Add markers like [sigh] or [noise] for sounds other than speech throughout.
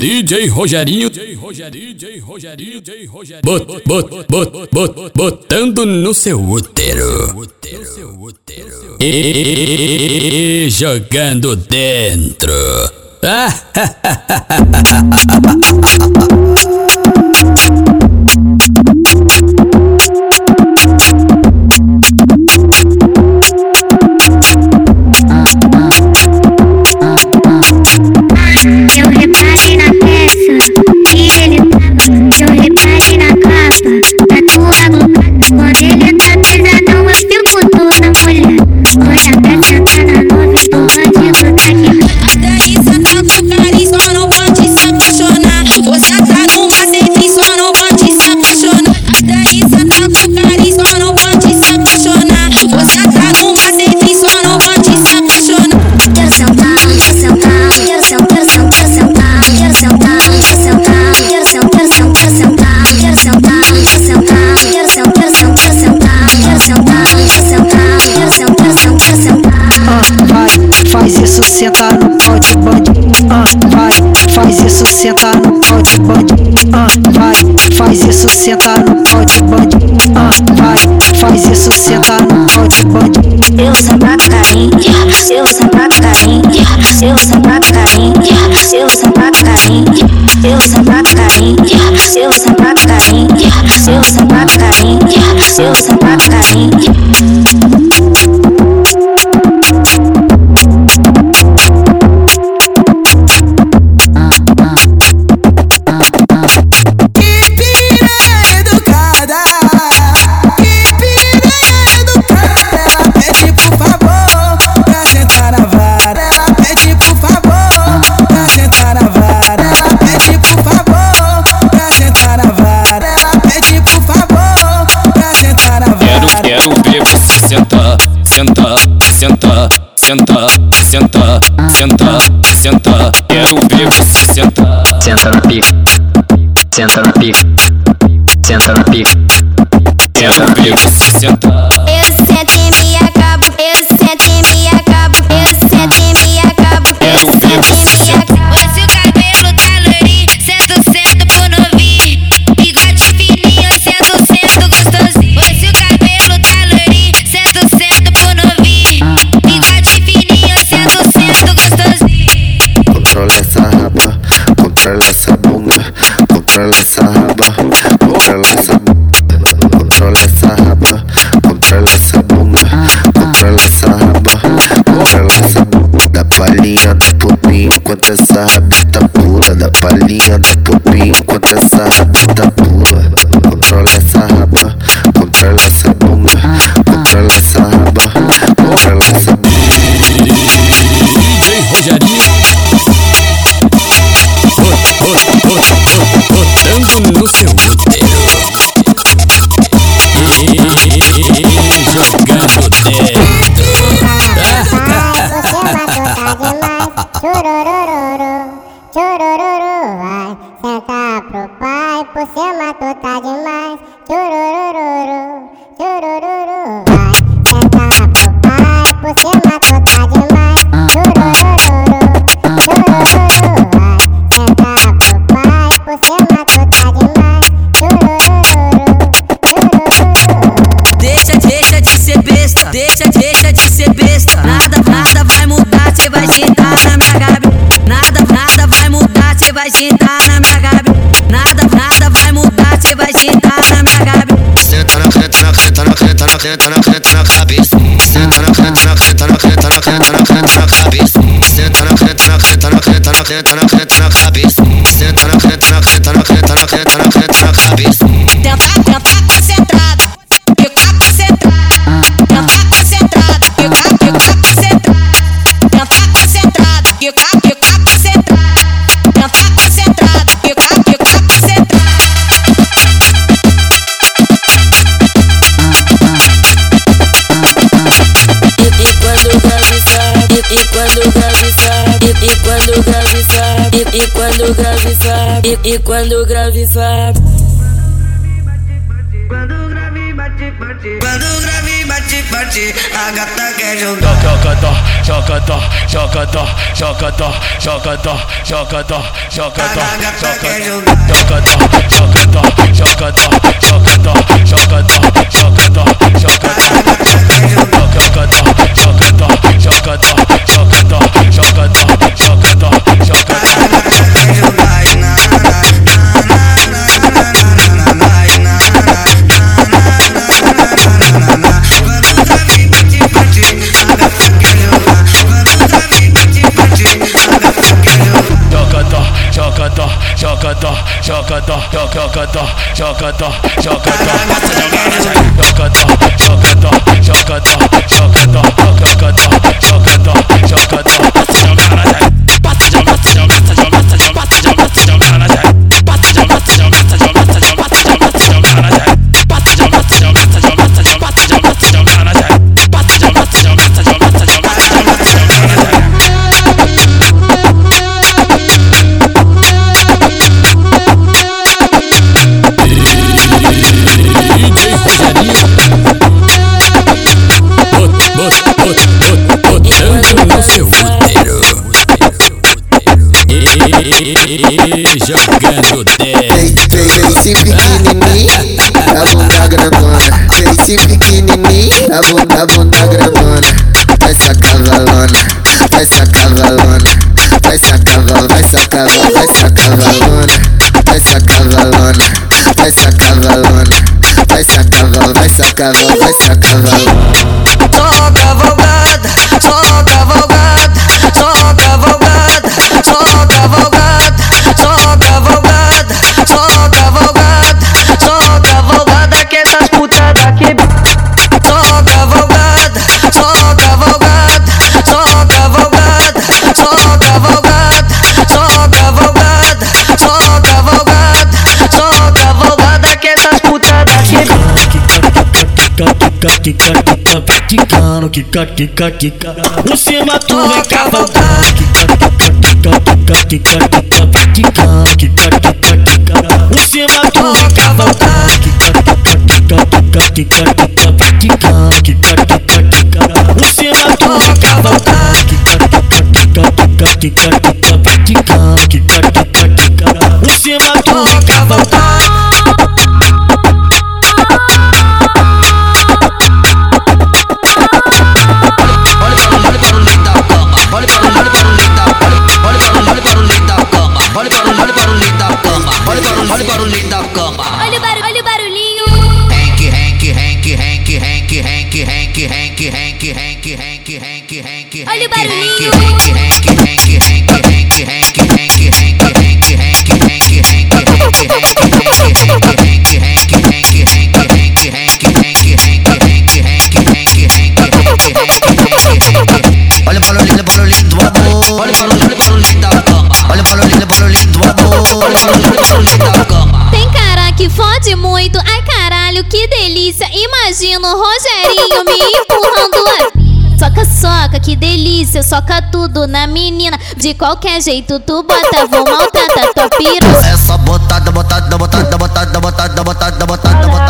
DJ Rogerinho, bot, bot, bot, botando no seu útero, no seu útero, e, jogando dentro. Ah, isso, senta, pode, pode, ah, vai, faz isso, senta, Сента, сента, я убегу сента. Сентер пик, сентер пик, сентер пик, я убегу сента. E, e quando o grave papo. Quando o grave bate, bate. Quando o grave bate, bate. A gata quer jogar. Jocotó, jocotó, jocotó, jocotó, jocotó, jocotó, jocotó. A gata quer jogar. Jocotó, jocotó, jocotó, jocotó, jocotó. na bunda, bunda grandona. quica, quica, quica, vai quicando, quica, quica, quica. Por cima tu vem cavalgar. Quica, quica, quica, quica, quica, vai quicando, quica, quica, quica. Por cima tu vem cavalgar. Quica, quica, quica, quica, vai quicando, quica, quica, quica. Por cima tu vem cavalgar. Quica, quica, quica, quica, quica, vai na cama. Tem cara que fode muito, ai caralho, que delícia. Imagino o Rogerinho me empurrando a. Soca, soca, que delícia, soca tudo na menina. De qualquer jeito tu bota, vou maltratar tua piroca. É só botada, botada, botada, botada, botada, botada, botada, botada.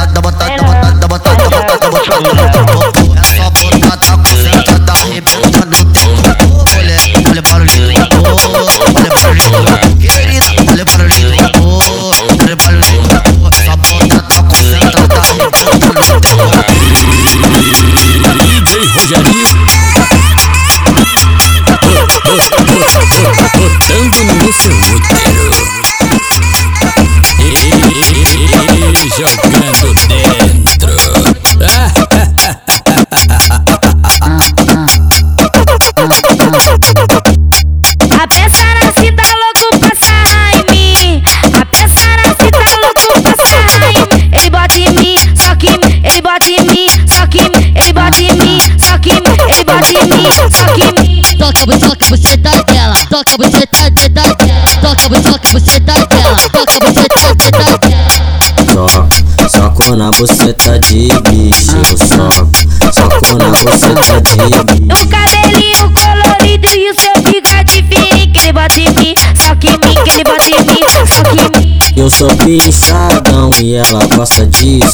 Socou na buceta de bicho, soco. Socou na buceta de bicho. O cabelinho colorido e o seu bigode fininho. Que ele bota em mim, só que em mim, que ele bota em mim, só que em mim. Eu sou pinçadão e ela gosta disso.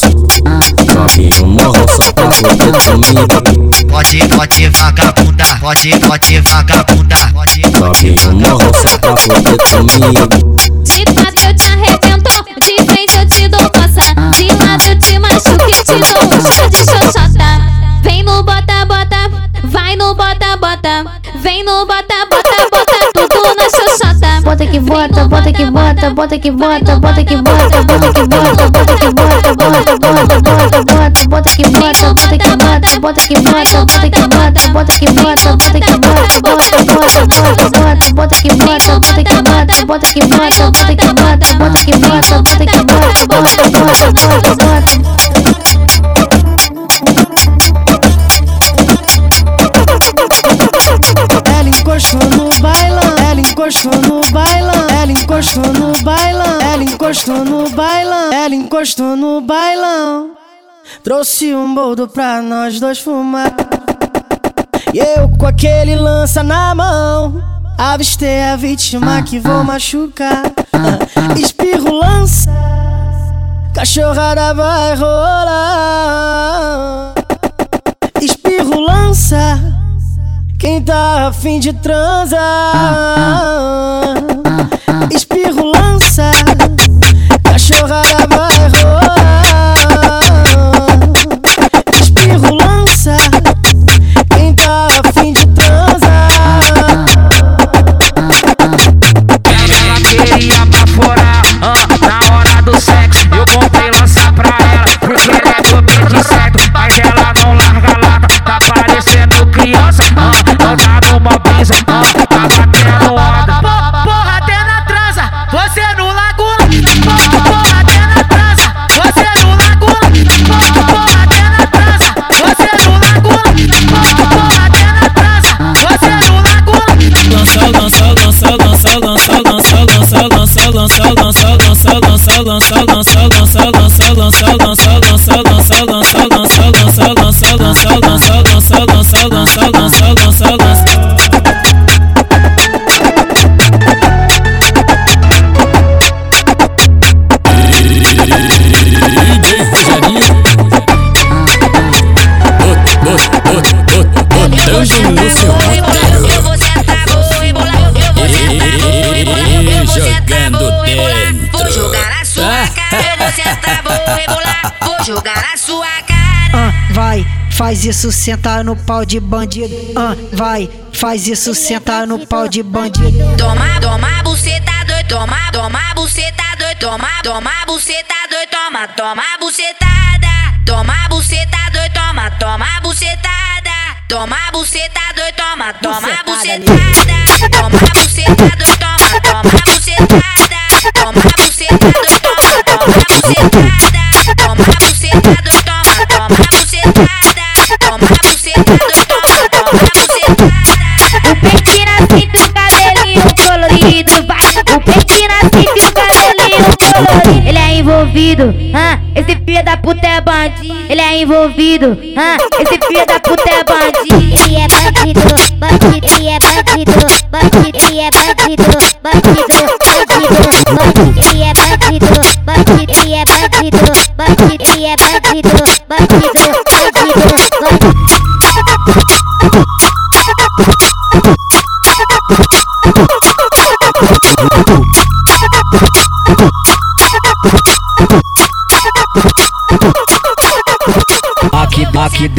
Só que eu morro só pra poder comigo. Pode, pode vagabunda, pode, pode vagabunda. que eu morro só pra poder comigo. De fato eu te arrebentou, de frente passa. De lado eu te machuco e te dou um chá de xoxota. Vem no bota, bota, vai no bota, bota. Vem no bota, bota, bota tudo na xoxota. Bota que bota, bota que bota, bota que bota, bota que bota, bota que bota, bota que bota, bota, bota, bota, bota, bota que bota, bota que bota, bota que bota, bota que bota, bota que bota, bota que bota, bota, bota, bota, bota, bota que bota, bota que bota, bota que bota, bota que bota, bota que bota, bota que bota, bota, bota, bota, bota. Ela encostou no bailão, ela encostou no bailão, ela encostou no bailão, ela encostou no bailão, ela encostou no bailão. Trouxe um boldo pra nós dois fumar. E eu com aquele lança na mão. Avistei a vítima que vou machucar. [laughs] Espirro lança, cachorrada vai rolar. Espirro lança. Quem tá afim de transar [laughs] Espirro lança Cachorrada vai dançar, dançar. Faz isso, senta no pau de bandido. Ah, vai, faz isso, senta no pau de bandido. Toma, toma, buceta doido, toma, toma, buceta doido, toma, toma, buceta doido, toma, toma, bucetada. Toma, buceta doido, toma, toma, bucetada. Toma, buceta doido, toma, toma, bucetada. Toma, buceta doido, toma, toma, bucetada. Toma, buceta doido, toma, toma, bucetada. Toma, buceta doido, toma, Ele é envolvido, ah, esse filho da puta é bandido. Ele é envolvido, ah, esse filho da puta é bandido. Ele é bandido, bandido, ele é bandido, bandido, ele é bandido, bandido,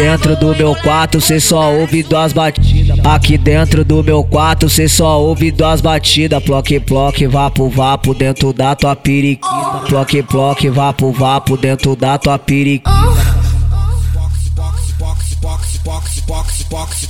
dentro do meu quarto cê só ouve duas batidas. Aqui dentro do meu quarto cê só ouve duas batidas. Ploque, ploque, vapo, vapo dentro da tua periquita. Ploque, ploque, vapo, vapo dentro da tua periquita.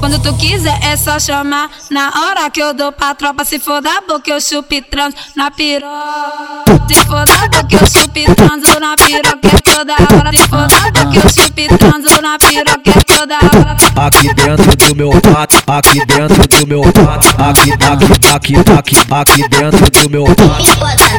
Quando tu quiser é só chamar Na hora que eu dou pra tropa Se for da boca eu chupo e transo na piroca Se for da boca eu chupo e transo na piroca é toda hora Se for da boca eu chupo e transo na piroca é toda hora. Aqui dentro do meu pato, aqui dentro do meu pato, aqui, aqui, aqui, aqui, aqui dentro do meu pato.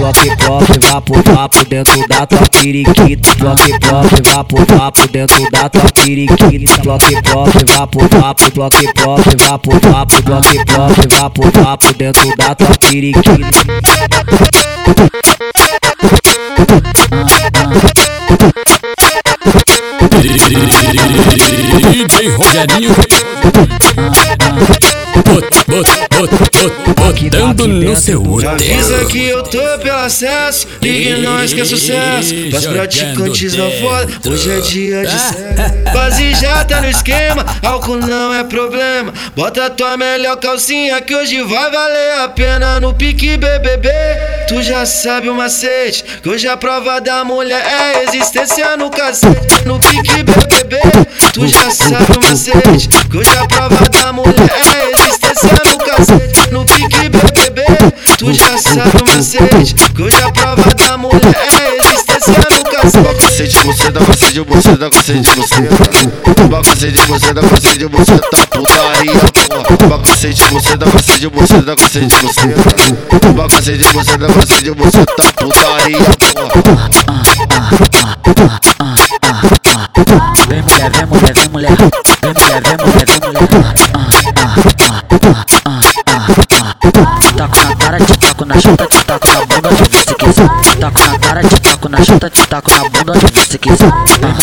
Plop, plop, vá pro papo dentro da tua piriquita, Plop, plop, vá pro papo dentro da tua piriquita, Plop, plop, vá pro papo. Plop, plop, vá pro papo. Plop, plop, vá pro papo dentro da tua piriquita. DJ Rogerinho. Botando no seu Avisa útero. que eu tô pelo acesso, ligue nós que é sucesso. Pras praticantes da foda, hoje é dia de sexo. Quase já tá no esquema, álcool não é problema. Bota tua melhor calcinha que hoje vai valer a pena no pique BBB. Tu já sabe o macete, que hoje a prova da mulher é existência no cacete. No pique BBB, tu já sabe o macete, que hoje a prova da mulher é existência no cacete. No pique BBB, tu já sabe o macete, que hoje a prova da mulher é existência no cacete. Cacete, dá cacete, dá cacete, você dá cacete, cacete, você tá putaria, porra. Cacete, dá cacete, dá cacete, dá cacete, cacete, você tá putaria, porra. Vem mulher, vem mulher, vem mulher, vem mulher, vem mulher, vem mulher. chuta de taco na bunda do disse que leve,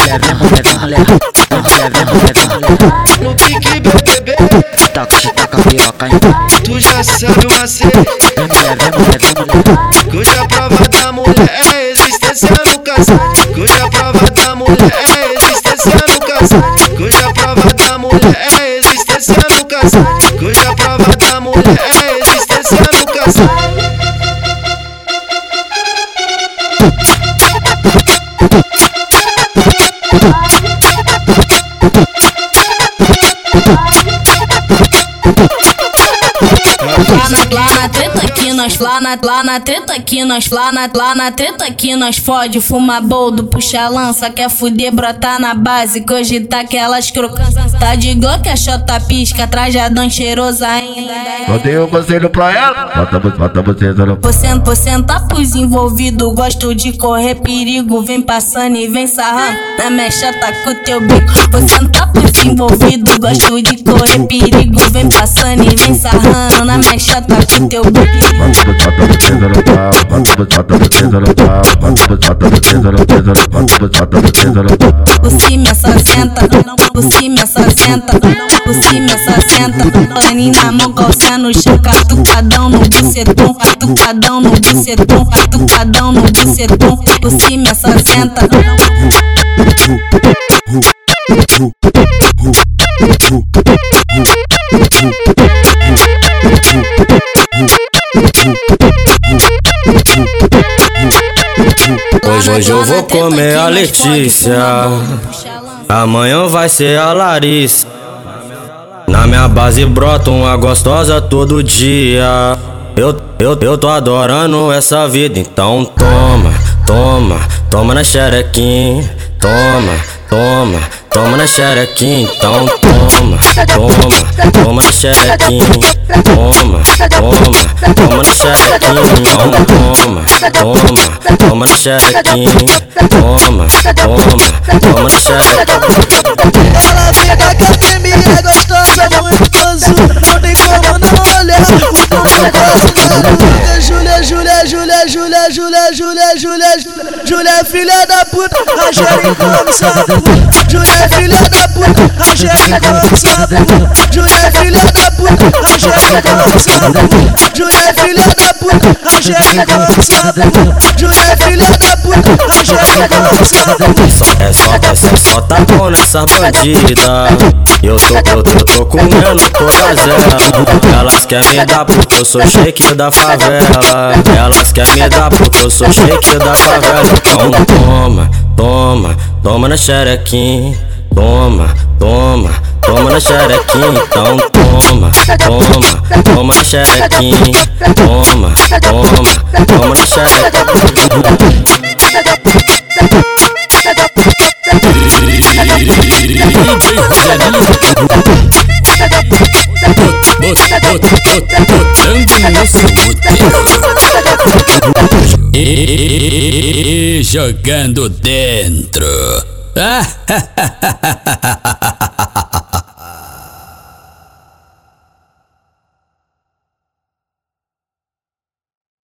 leve, leve, leve, No pique BBB Taco de taca piroca Tu já sabe o macete. Cuja prova da mulher é existência no casete Cuja prova da mulher é existência no casete Cuja prova da mulher é existência no casete Cuja prova da mulher é existência no casete nós, lá na, lá na treta que nós, lá na, lá na treta que nós fode, fuma boldo, puxa lança, quer fuder, brotar na base, que hoje tá aquelas crocâncias. Tá de glock, a chota pisca, trajadão cheiroso ainda. Eu dei um conselho pra ela, bota, bota você no Porcento, porcenta pros envolvidos, gosto de correr perigo, vem passando e vem sarrando. Na mecha tá com teu bico. Porcenta pros envolvidos, gosto de correr perigo, vem passando e vem sarrando. Na mecha tá com teu bico bunda chata no pedra no pau, bunda chata no pedra no pau, bunda chata no pedra no pedra, no pedra no pau. Por no chão, catucadão no bucetão, no bucetão, catucadão no bucetão, por Hoje, hoje eu vou comer a Letícia. Amanhã vai ser a Larissa. Na minha base brota uma gostosa todo dia. Eu, eu, eu tô adorando essa vida, então toma, toma, toma na xerequinha. Toma, toma, toma na xerequinha, então toma, toma, toma na xerequinha. Toma, toma, toma na xerequinha, então toma, toma, toma na xerequinha. Toma, toma, toma na xerequinha. Ela fica com a é gostosa, muito gozo Não tem como não olhar o como gosto Júlia, Júlia, Júlia, Júlia, Júlia, Júlia, Júlia, filha da puta, a Júlia come sua puta. Júlia, filha da puta, a Júlia come sua puta. Júlia, filha da puta, a Júlia come sua puta. Júlia, filha da puta, a Júlia come sua puta. Júlia, filha da é só, é só, só tá bom nessa bandida. Eu tô, eu tô, tô comendo todas elas. Elas querem me dar porque eu sou shake da favela. Elas querem me dar porque eu sou shake da favela. Então toma, toma, toma na xerequinha. Toma, toma, toma na xerequinha. Então toma, toma, toma na xerequinha. Toma, toma, toma na E jogando dentro. Ah, [laughs]